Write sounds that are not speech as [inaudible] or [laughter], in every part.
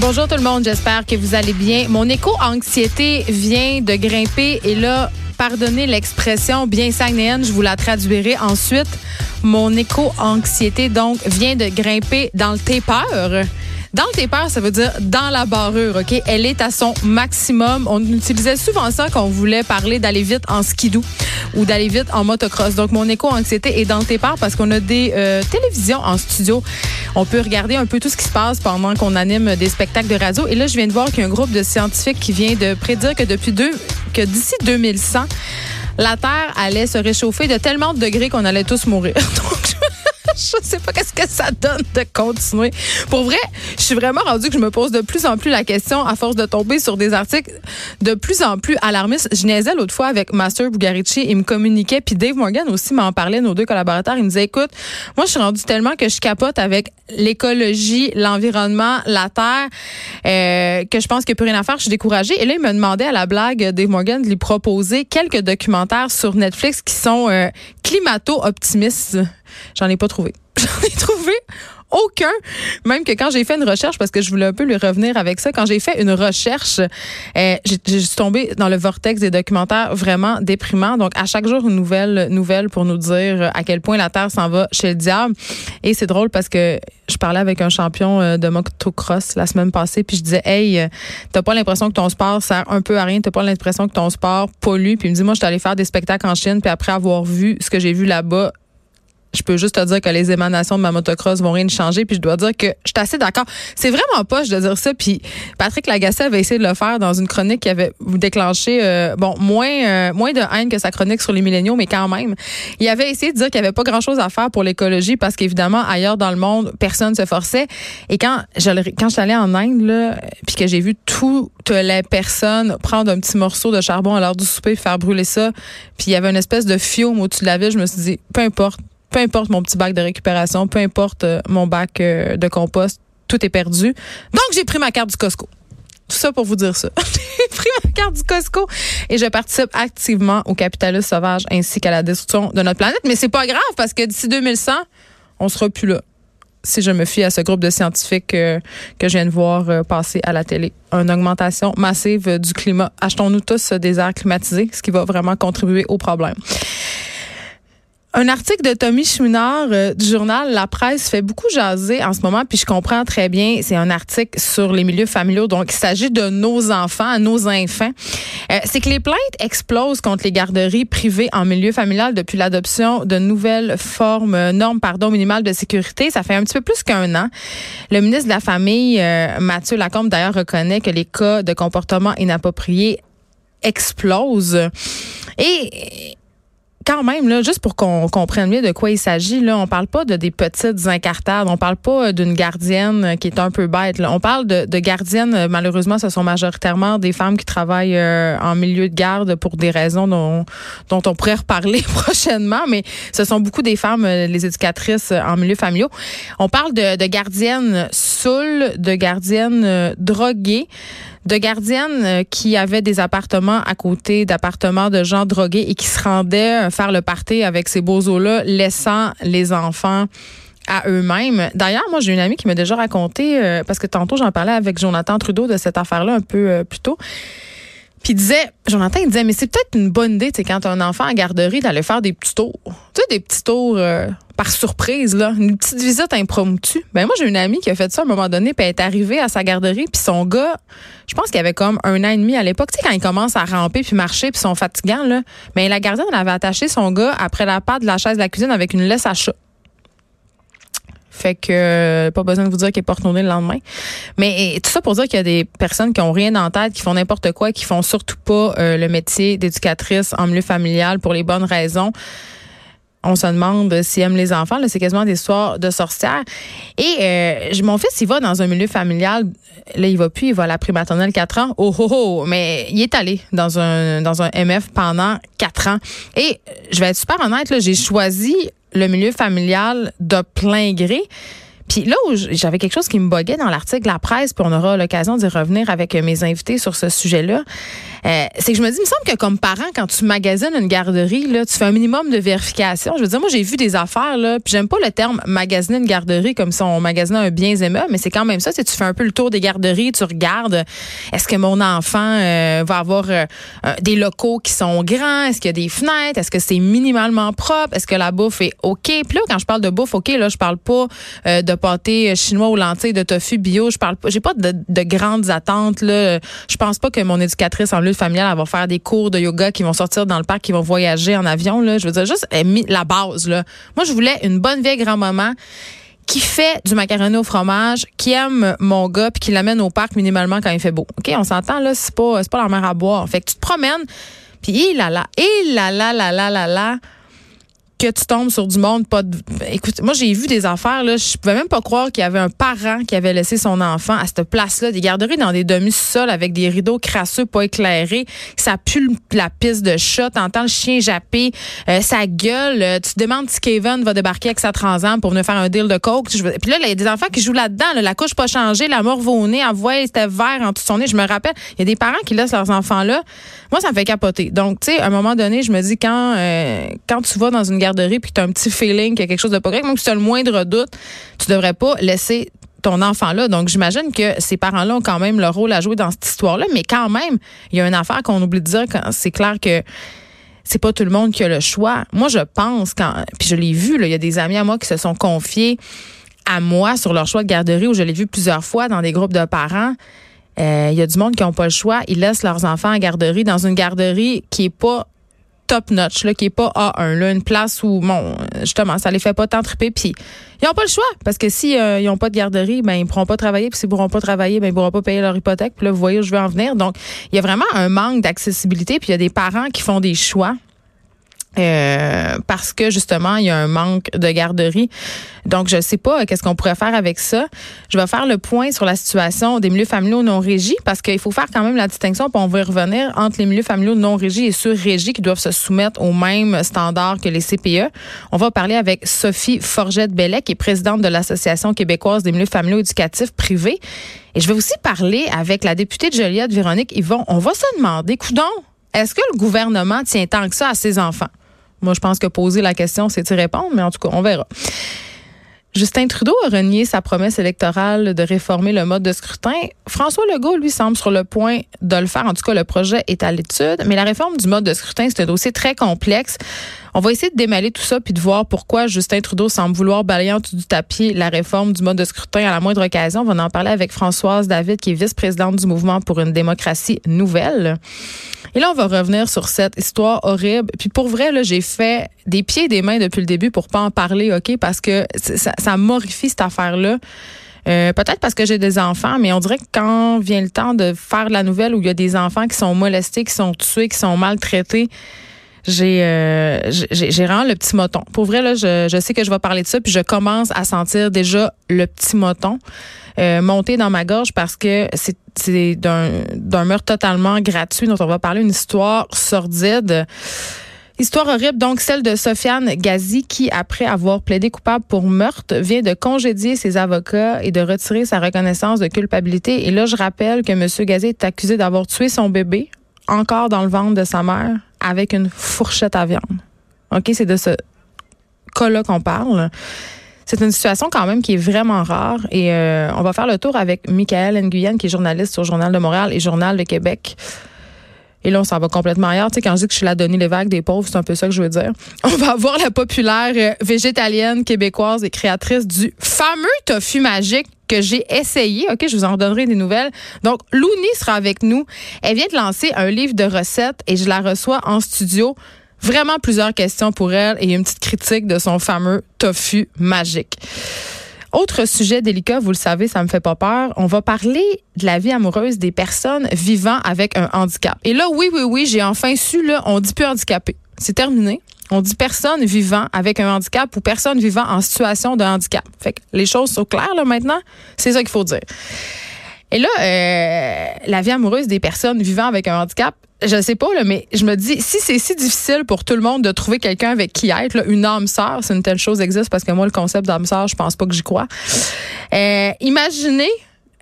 Bonjour tout le monde, j'espère que vous allez bien. Mon éco-anxiété vient de grimper et là, pardonnez l'expression bien sagnéenne, je vous la traduirai ensuite. Mon éco-anxiété donc vient de grimper dans le taper. Dans le taper, ça veut dire dans la barrure, OK? Elle est à son maximum. On utilisait souvent ça quand on voulait parler d'aller vite en skidoo ou d'aller vite en motocross. Donc, mon éco-anxiété est dans le taper parce qu'on a des euh, télévisions en studio. On peut regarder un peu tout ce qui se passe pendant qu'on anime des spectacles de radio. Et là, je viens de voir qu'il y a un groupe de scientifiques qui vient de prédire que depuis deux, que d'ici 2100, la Terre allait se réchauffer de tellement de degrés qu'on allait tous mourir. [laughs] [laughs] je sais pas qu'est-ce que ça donne de continuer. Pour vrai, je suis vraiment rendue que je me pose de plus en plus la question à force de tomber sur des articles de plus en plus alarmistes. Je niaisais l'autre fois avec Master Bugarici, il me communiquait, puis Dave Morgan aussi m'en parlait, nos deux collaborateurs. Il me disait, écoute, moi je suis rendue tellement que je capote avec l'écologie, l'environnement, la terre, euh, que je pense qu'il n'y a plus rien à faire. Je suis découragée. Et là, il me demandait à la blague, Dave Morgan, de lui proposer quelques documentaires sur Netflix qui sont euh, climato-optimistes. J'en ai pas trouvé. [laughs] J'en ai trouvé aucun. Même que quand j'ai fait une recherche, parce que je voulais un peu lui revenir avec ça, quand j'ai fait une recherche, euh, j'ai tombé dans le vortex des documentaires vraiment déprimants. Donc, à chaque jour, une nouvelle nouvelle pour nous dire à quel point la Terre s'en va chez le diable. Et c'est drôle parce que je parlais avec un champion euh, de motocross la semaine passée, puis je disais, hey, euh, t'as pas l'impression que ton sport sert un peu à rien, t'as pas l'impression que ton sport pollue. Puis il me dit, moi, je suis allé faire des spectacles en Chine, puis après avoir vu ce que j'ai vu là-bas, je peux juste te dire que les émanations de ma motocross vont rien changer. Puis je dois dire que je suis assez d'accord. C'est vraiment je dois dire ça. Puis Patrick Lagacé avait essayé de le faire dans une chronique qui avait déclenché, euh, bon, moins, euh, moins de haine que sa chronique sur les milléniaux, mais quand même. Il avait essayé de dire qu'il n'y avait pas grand-chose à faire pour l'écologie parce qu'évidemment, ailleurs dans le monde, personne se forçait. Et quand je, quand je suis allée en Inde, là, puis que j'ai vu toutes les personnes prendre un petit morceau de charbon à l'heure du souper faire brûler ça, puis il y avait une espèce de fiume au-dessus de la ville, je me suis dit, peu importe peu importe mon petit bac de récupération, peu importe euh, mon bac euh, de compost, tout est perdu. Donc, j'ai pris ma carte du Costco. Tout ça pour vous dire ça. [laughs] j'ai pris ma carte du Costco et je participe activement au capitalisme sauvage ainsi qu'à la destruction de notre planète. Mais c'est pas grave parce que d'ici 2100, on sera plus là. Si je me fie à ce groupe de scientifiques euh, que je viens de voir passer à la télé, une augmentation massive du climat. Achetons-nous tous des airs climatisés, ce qui va vraiment contribuer au problème. Un article de Tommy Chouinard euh, du journal La Presse fait beaucoup jaser en ce moment, puis je comprends très bien. C'est un article sur les milieux familiaux, donc il s'agit de nos enfants, nos enfants. Euh, c'est que les plaintes explosent contre les garderies privées en milieu familial depuis l'adoption de nouvelles formes, euh, normes, pardon, minimales de sécurité. Ça fait un petit peu plus qu'un an. Le ministre de la Famille, Mathieu Lacombe, d'ailleurs, reconnaît que les cas de comportement inapproprié explosent. Et quand même, là, juste pour qu'on comprenne mieux de quoi il s'agit, là, on parle pas de des petites incartades, on parle pas d'une gardienne qui est un peu bête. Là. On parle de, gardiennes, malheureusement, ce sont majoritairement des femmes qui travaillent euh, en milieu de garde pour des raisons dont, on pourrait reparler [laughs] prochainement, mais ce sont beaucoup des femmes, euh, les éducatrices en milieu familial. On parle de, gardiennes saoules, de gardiennes euh, droguées de gardiennes euh, qui avaient des appartements à côté d'appartements de gens drogués et qui se rendaient euh, faire le party avec ces beaux-os-là, laissant les enfants à eux-mêmes. D'ailleurs, moi, j'ai une amie qui m'a déjà raconté, euh, parce que tantôt, j'en parlais avec Jonathan Trudeau de cette affaire-là un peu plus tôt. Puis il disait, Jonathan, il disait, mais c'est peut-être une bonne idée, tu quand un enfant en garderie, d'aller faire des petits tours. Tu sais, des petits tours euh, par surprise, là. Une petite visite impromptue. Ben moi, j'ai une amie qui a fait ça à un moment donné, puis elle est arrivée à sa garderie, puis son gars, je pense qu'il avait comme un an et demi à l'époque. Tu sais, quand il commence à ramper, puis marcher, puis sont fatigants, là. Mais la gardienne, elle avait attaché son gars après la patte de la chaise de la cuisine avec une laisse à chat. Fait que euh, pas besoin de vous dire qu'il est pas retourné le lendemain. Mais tout ça pour dire qu'il y a des personnes qui ont rien en tête, qui font n'importe quoi, qui font surtout pas euh, le métier d'éducatrice en milieu familial pour les bonnes raisons. On se demande s'ils aiment les enfants. C'est quasiment des histoires de sorcières. Et euh, mon fils, il va dans un milieu familial. Là, il va plus, il va à la primaternelle 4 ans. Oh, oh, oh. Mais il est allé dans un, dans un MF pendant 4 ans. Et je vais être super honnête, j'ai choisi le milieu familial de plein gré. Puis là où j'avais quelque chose qui me boguait dans l'article de la presse, puis on aura l'occasion d'y revenir avec mes invités sur ce sujet-là, euh, c'est que je me dis, il me semble que comme parent, quand tu magasines une garderie, là, tu fais un minimum de vérification. Je veux dire, moi, j'ai vu des affaires, là, puis j'aime pas le terme magasiner une garderie comme si on magasinait un bien aimable, mais c'est quand même ça. Tu fais un peu le tour des garderies, tu regardes, est-ce que mon enfant euh, va avoir euh, des locaux qui sont grands? Est-ce qu'il y a des fenêtres? Est-ce que c'est minimalement propre? Est-ce que la bouffe est OK? Puis là, quand je parle de bouffe OK, là, je parle pas de pâté chinois ou lentilles, de tofu bio. Je parle pas, j'ai pas de, de, grandes attentes, là. Je pense pas que mon éducatrice en lutte familiale, va faire des cours de yoga qui vont sortir dans le parc, qui vont voyager en avion, là. Je veux dire, juste la base, là. Moi, je voulais une bonne vieille grand-maman qui fait du macaroni au fromage, qui aime mon gars, puis qui l'amène au parc minimalement quand il fait beau. OK, on s'entend, là, c'est pas, c'est pas la mer à boire. Fait que tu te promènes, puis là là, et là là là là là là que tu tombes sur du monde pas de... écoute moi j'ai vu des affaires là je pouvais même pas croire qu'il y avait un parent qui avait laissé son enfant à cette place là des garderies dans des demi-sols avec des rideaux crasseux pas éclairés. Ça pue la piste de chat t'entends le chien japper euh, ça gueule euh, tu te demandes si Kevin va débarquer avec sa transam pour venir faire un deal de coke. Puis là il y a des enfants qui jouent là-dedans la couche pas changée la mort va au nez elle voit c'était vert en tout son nez. Je me rappelle il y a des parents qui laissent leurs enfants là. Moi ça me fait capoter. Donc tu sais à un moment donné je me dis quand euh, quand tu vas dans une garderie puis tu as un petit feeling qu'il y a quelque chose de pas correct, même si tu as le moindre doute, tu devrais pas laisser ton enfant là. Donc j'imagine que ces parents-là ont quand même leur rôle à jouer dans cette histoire-là, mais quand même, il y a une affaire qu'on oublie de dire quand c'est clair que c'est pas tout le monde qui a le choix. Moi je pense quand puis je l'ai vu il y a des amis à moi qui se sont confiés à moi sur leur choix de garderie où je l'ai vu plusieurs fois dans des groupes de parents. Euh, il y a du monde qui n'ont pas le choix. Ils laissent leurs enfants en garderie dans une garderie qui est pas top notch, là, qui est pas A1, là, une place où, bon, justement, ça les fait pas tant triper. Puis, ils n'ont pas le choix, parce que si euh, n'ont pas de garderie, ben ils pourront pas travailler. Puis s'ils pourront pas travailler, ben ils pourront pas payer leur hypothèque. Puis là, vous voyez où je veux en venir. Donc, il y a vraiment un manque d'accessibilité. Puis il y a des parents qui font des choix euh, parce que justement il y a un manque de garderie. Donc je sais pas qu'est-ce qu'on pourrait faire avec ça. Je vais faire le point sur la situation des milieux familiaux non régis parce qu'il faut faire quand même la distinction puis on va y revenir entre les milieux familiaux non régis et ceux régis qui doivent se soumettre aux mêmes standards que les CPE. On va parler avec Sophie Forgette Bellet qui est présidente de l'Association québécoise des milieux familiaux éducatifs privés et je vais aussi parler avec la députée de Joliette Véronique Yvon. On va se demander coudon est-ce que le gouvernement tient tant que ça à ses enfants? Moi, je pense que poser la question, c'est y répondre, mais en tout cas, on verra. Justin Trudeau a renié sa promesse électorale de réformer le mode de scrutin. François Legault, lui, semble sur le point de le faire. En tout cas, le projet est à l'étude. Mais la réforme du mode de scrutin, c'est un dossier très complexe. On va essayer de démêler tout ça puis de voir pourquoi Justin Trudeau semble vouloir balayer en du tapis la réforme du mode de scrutin à la moindre occasion. On va en parler avec Françoise David, qui est vice-présidente du mouvement pour une démocratie nouvelle. Et là, on va revenir sur cette histoire horrible. Puis pour vrai, là, j'ai fait des pieds et des mains depuis le début pour pas en parler, OK? Parce que ça, ça cette affaire-là. Euh, peut-être parce que j'ai des enfants, mais on dirait que quand vient le temps de faire la nouvelle où il y a des enfants qui sont molestés, qui sont tués, qui sont maltraités, j'ai euh, j'ai vraiment le petit moton. Pour vrai là, je, je sais que je vais parler de ça puis je commence à sentir déjà le petit moton euh, monter dans ma gorge parce que c'est d'un d'un meurtre totalement gratuit dont on va parler une histoire sordide. Histoire horrible, donc celle de Sofiane Gazi qui, après avoir plaidé coupable pour meurtre, vient de congédier ses avocats et de retirer sa reconnaissance de culpabilité. Et là, je rappelle que M. Gazi est accusé d'avoir tué son bébé, encore dans le ventre de sa mère, avec une fourchette à viande. OK, c'est de ce cas-là qu'on parle. C'est une situation quand même qui est vraiment rare et euh, on va faire le tour avec Michael Nguyen qui est journaliste au Journal de Montréal et Journal de Québec. Et là, on s'en va complètement ailleurs. Tu sais, quand je dis que je suis la Denis vagues des pauvres, c'est un peu ça que je veux dire. [laughs] On va voir la populaire euh, végétalienne québécoise et créatrice du fameux tofu magique que j'ai essayé. OK, je vous en redonnerai des nouvelles. Donc, Louni sera avec nous. Elle vient de lancer un livre de recettes et je la reçois en studio. Vraiment plusieurs questions pour elle et une petite critique de son fameux tofu magique. Autre sujet délicat, vous le savez, ça me fait pas peur. On va parler de la vie amoureuse des personnes vivant avec un handicap. Et là, oui, oui, oui, j'ai enfin su, là, on dit plus handicapé. C'est terminé. On dit personne vivant avec un handicap ou personne vivant en situation de handicap. Fait que les choses sont claires là maintenant. C'est ça qu'il faut dire. Et là, euh, la vie amoureuse des personnes vivant avec un handicap, je sais pas, là, mais je me dis, si c'est si difficile pour tout le monde de trouver quelqu'un avec qui être, là, une âme sœur, si une telle chose existe, parce que moi, le concept d'âme sœur, je pense pas que j'y crois. Euh, imaginez,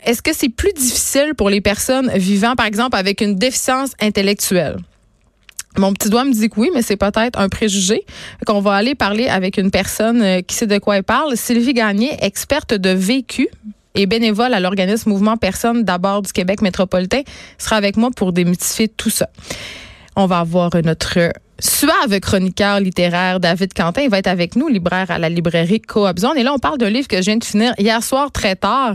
est-ce que c'est plus difficile pour les personnes vivant, par exemple, avec une déficience intellectuelle? Mon petit doigt me dit que oui, mais c'est peut-être un préjugé. Qu'on va aller parler avec une personne euh, qui sait de quoi elle parle. Sylvie Gagné, experte de vécu, et bénévole à l'organisme Mouvement Personne d'abord du Québec métropolitain, sera avec moi pour démythifier tout ça. On va avoir notre suave chroniqueur littéraire David Quentin. Il va être avec nous, libraire à la librairie Coop Zone. Et là, on parle d'un livre que je viens de finir hier soir très tard.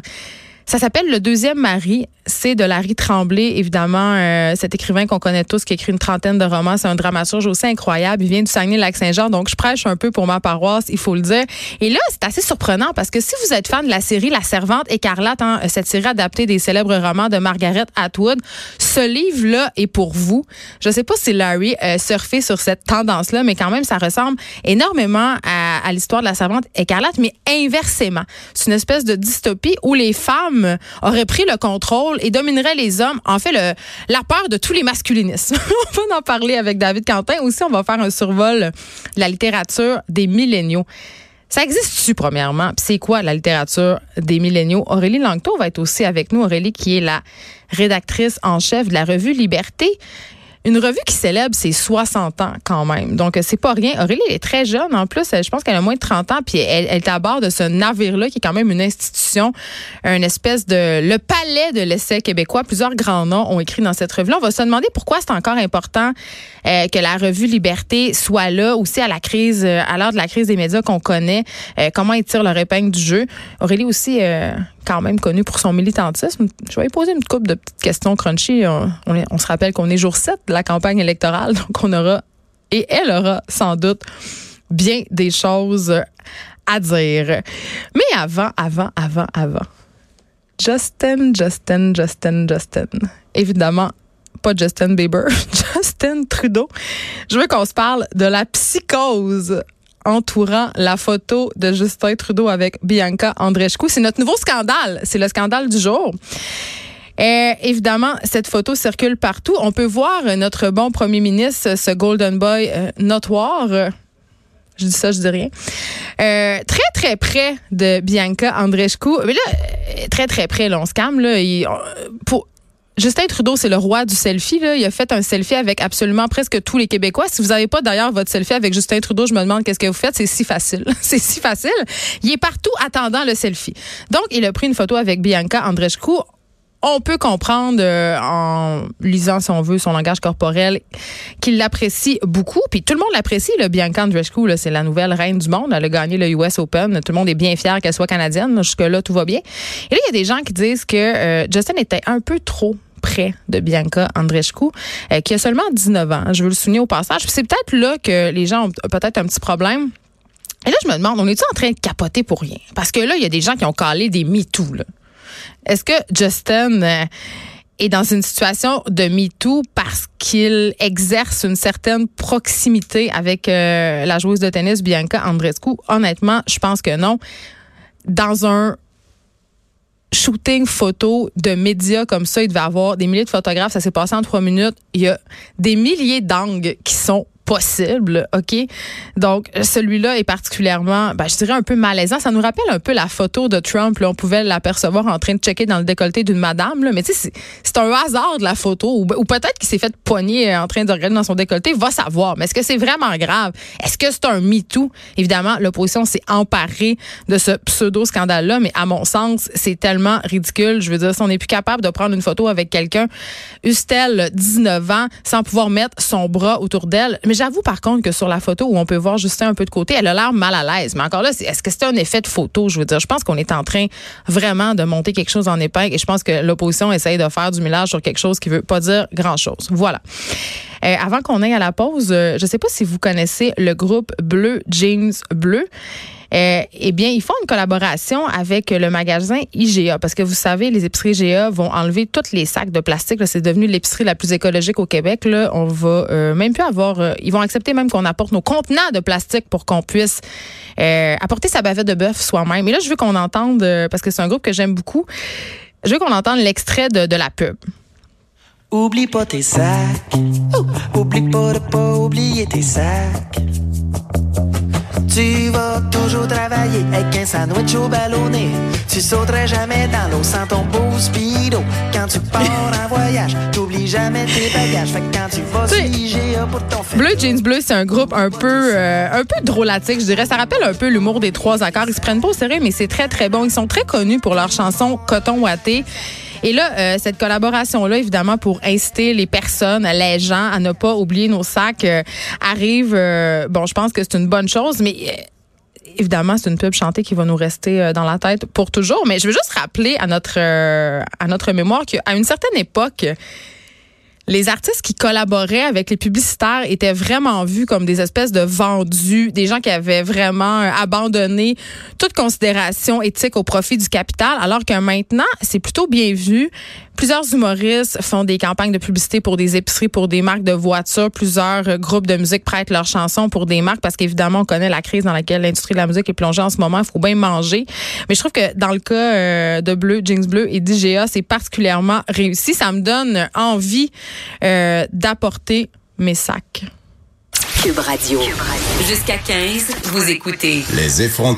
Ça s'appelle Le deuxième mari. C'est de Larry Tremblay, évidemment, euh, cet écrivain qu'on connaît tous, qui écrit une trentaine de romans. C'est un dramaturge aussi incroyable. Il vient du Saguenay-Lac-Saint-Jean, donc je prêche un peu pour ma paroisse, il faut le dire. Et là, c'est assez surprenant parce que si vous êtes fan de la série La Servante écarlate, hein, cette série adaptée des célèbres romans de Margaret Atwood, ce livre-là est pour vous. Je sais pas si Larry euh, surfait sur cette tendance-là, mais quand même, ça ressemble énormément à, à l'histoire de La Servante écarlate, mais inversement. C'est une espèce de dystopie où les femmes auraient pris le contrôle et dominerait les hommes. En fait, la peur de tous les masculinismes. [laughs] on va en parler avec David Quentin. Aussi, on va faire un survol de la littérature des milléniaux. Ça existe-tu, premièrement? c'est quoi la littérature des milléniaux? Aurélie Langto va être aussi avec nous. Aurélie, qui est la rédactrice en chef de la revue Liberté. Une revue qui célèbre ses 60 ans quand même. Donc, c'est pas rien. Aurélie, elle est très jeune. En plus, je pense qu'elle a moins de 30 ans. Puis, elle, elle est à bord de ce navire-là, qui est quand même une institution, une espèce de... Le palais de l'essai québécois. Plusieurs grands noms ont écrit dans cette revue-là. On va se demander pourquoi c'est encore important euh, que la revue Liberté soit là, aussi à la crise, euh, à l'heure de la crise des médias qu'on connaît. Euh, comment ils tirent leur épingle du jeu. Aurélie aussi, quand même connue pour son militantisme. Je vais lui poser une couple de petites questions crunchy. On, on se rappelle qu'on est jour 7 de la campagne électorale, [laughs] donc on aura, et elle aura sans doute bien des choses à dire. Mais avant, avant, avant, avant. Justin, Justin, Justin, Justin. Évidemment, pas Justin Bieber, [laughs] Justin Trudeau. Je veux qu'on se parle de la psychose entourant la photo de Justin Trudeau avec Bianca Andreescu. C'est notre nouveau scandale. C'est le scandale du jour. Euh, évidemment, cette photo circule partout. On peut voir notre bon premier ministre, ce Golden Boy euh, notoire. Je dis ça, je dis rien. Euh, très, très près de Bianca Andreescu. Mais là, très, très près, là, on se calme. Là, pour, Justin Trudeau, c'est le roi du selfie. Là. Il a fait un selfie avec absolument presque tous les Québécois. Si vous n'avez pas d'ailleurs votre selfie avec Justin Trudeau, je me demande qu'est-ce que vous faites. C'est si facile. [laughs] c'est si facile. Il est partout attendant le selfie. Donc, il a pris une photo avec Bianca Andreescu on peut comprendre euh, en lisant, si on veut, son langage corporel qu'il l'apprécie beaucoup. Puis tout le monde l'apprécie. Le Bianca Andreescu, c'est la nouvelle reine du monde. Elle a gagné le US Open. Tout le monde est bien fier qu'elle soit canadienne. Jusque-là, tout va bien. Et là, il y a des gens qui disent que euh, Justin était un peu trop près de Bianca Andreescu, euh, qui a seulement 19 ans. Je veux le souligner au passage. C'est peut-être là que les gens ont peut-être un petit problème. Et là, je me demande, on est-tu en train de capoter pour rien? Parce que là, il y a des gens qui ont calé des MeToo, là. Est-ce que Justin euh, est dans une situation de MeToo parce qu'il exerce une certaine proximité avec euh, la joueuse de tennis Bianca Andreescu? Honnêtement, je pense que non. Dans un shooting photo de médias comme ça, il devait avoir des milliers de photographes. Ça s'est passé en trois minutes. Il y a des milliers d'angles qui sont possible, OK? Donc, celui-là est particulièrement, ben, je dirais un peu malaisant. Ça nous rappelle un peu la photo de Trump. Là. On pouvait l'apercevoir en train de checker dans le décolleté d'une madame. Là. Mais tu sais, c'est un hasard de la photo. Ou, peut-être qu'il s'est fait poigner en train de regarder dans son décolleté. Va savoir. Mais est-ce que c'est vraiment grave? Est-ce que c'est un MeToo? Évidemment, l'opposition s'est emparée de ce pseudo-scandale-là. Mais à mon sens, c'est tellement ridicule. Je veux dire, si on n'est plus capable de prendre une photo avec quelqu'un, Ustel, 19 ans, sans pouvoir mettre son bras autour d'elle, j'avoue par contre que sur la photo où on peut voir Justin un peu de côté, elle a l'air mal à l'aise. Mais encore là, est-ce que c'est un effet de photo? Je veux dire, je pense qu'on est en train vraiment de monter quelque chose en épingle et je pense que l'opposition essaye de faire du millage sur quelque chose qui veut pas dire grand-chose. Voilà. Euh, avant qu'on aille à la pause, euh, je ne sais pas si vous connaissez le groupe Bleu Jeans Bleu. Euh, eh bien, ils font une collaboration avec le magasin IGA parce que vous savez, les épiceries IGA vont enlever tous les sacs de plastique. C'est devenu l'épicerie la plus écologique au Québec. On va euh, même plus avoir. Euh, ils vont accepter même qu'on apporte nos contenants de plastique pour qu'on puisse apporter sa bavette de bœuf soi-même. Et là, je veux qu'on entende parce que c'est un groupe que j'aime beaucoup Je veux qu'on entende l'extrait de, de la pub. Oublie pas tes sacs. Oublie pas de pas oublier tes sacs. Tu vas toujours travailler avec un sandwich au ballonné. Tu sauterais jamais dans l'eau sans ton beau speedo. Quand tu pars en voyage, t'oublies jamais tes bagages. Fait que quand tu vas sur pour ton fait. Bleu Jeans Bleu, c'est un groupe un peu, euh, un peu drôlatique, je dirais. Ça rappelle un peu l'humour des trois accords. Ils se prennent pas au sérieux, mais c'est très, très bon. Ils sont très connus pour leur chanson Coton Watté. Et là, euh, cette collaboration-là, évidemment, pour inciter les personnes, les gens à ne pas oublier nos sacs, euh, arrive. euh, bon, je pense que c'est une bonne chose, mais euh, évidemment, c'est une pub chantée qui va nous rester euh, dans la tête pour toujours. Mais je veux juste rappeler à notre euh, à notre mémoire qu'à une certaine époque, les artistes qui collaboraient avec les publicitaires étaient vraiment vus comme des espèces de vendus, des gens qui avaient vraiment euh, abandonné toute considération éthique au profit du capital, alors que maintenant, c'est plutôt bien vu. Plusieurs humoristes font des campagnes de publicité pour des épiceries, pour des marques de voitures. Plusieurs euh, groupes de musique prêtent leurs chansons pour des marques parce qu'évidemment, on connaît la crise dans laquelle l'industrie de la musique est plongée en ce moment. Il faut bien manger. Mais je trouve que dans le cas euh, de Bleu, Jeans Bleu et d'IGA, c'est particulièrement réussi. Ça me donne envie euh, d'apporter mes sacs. Cube Radio. Jusqu'à 15, vous écoutez Les effrontés.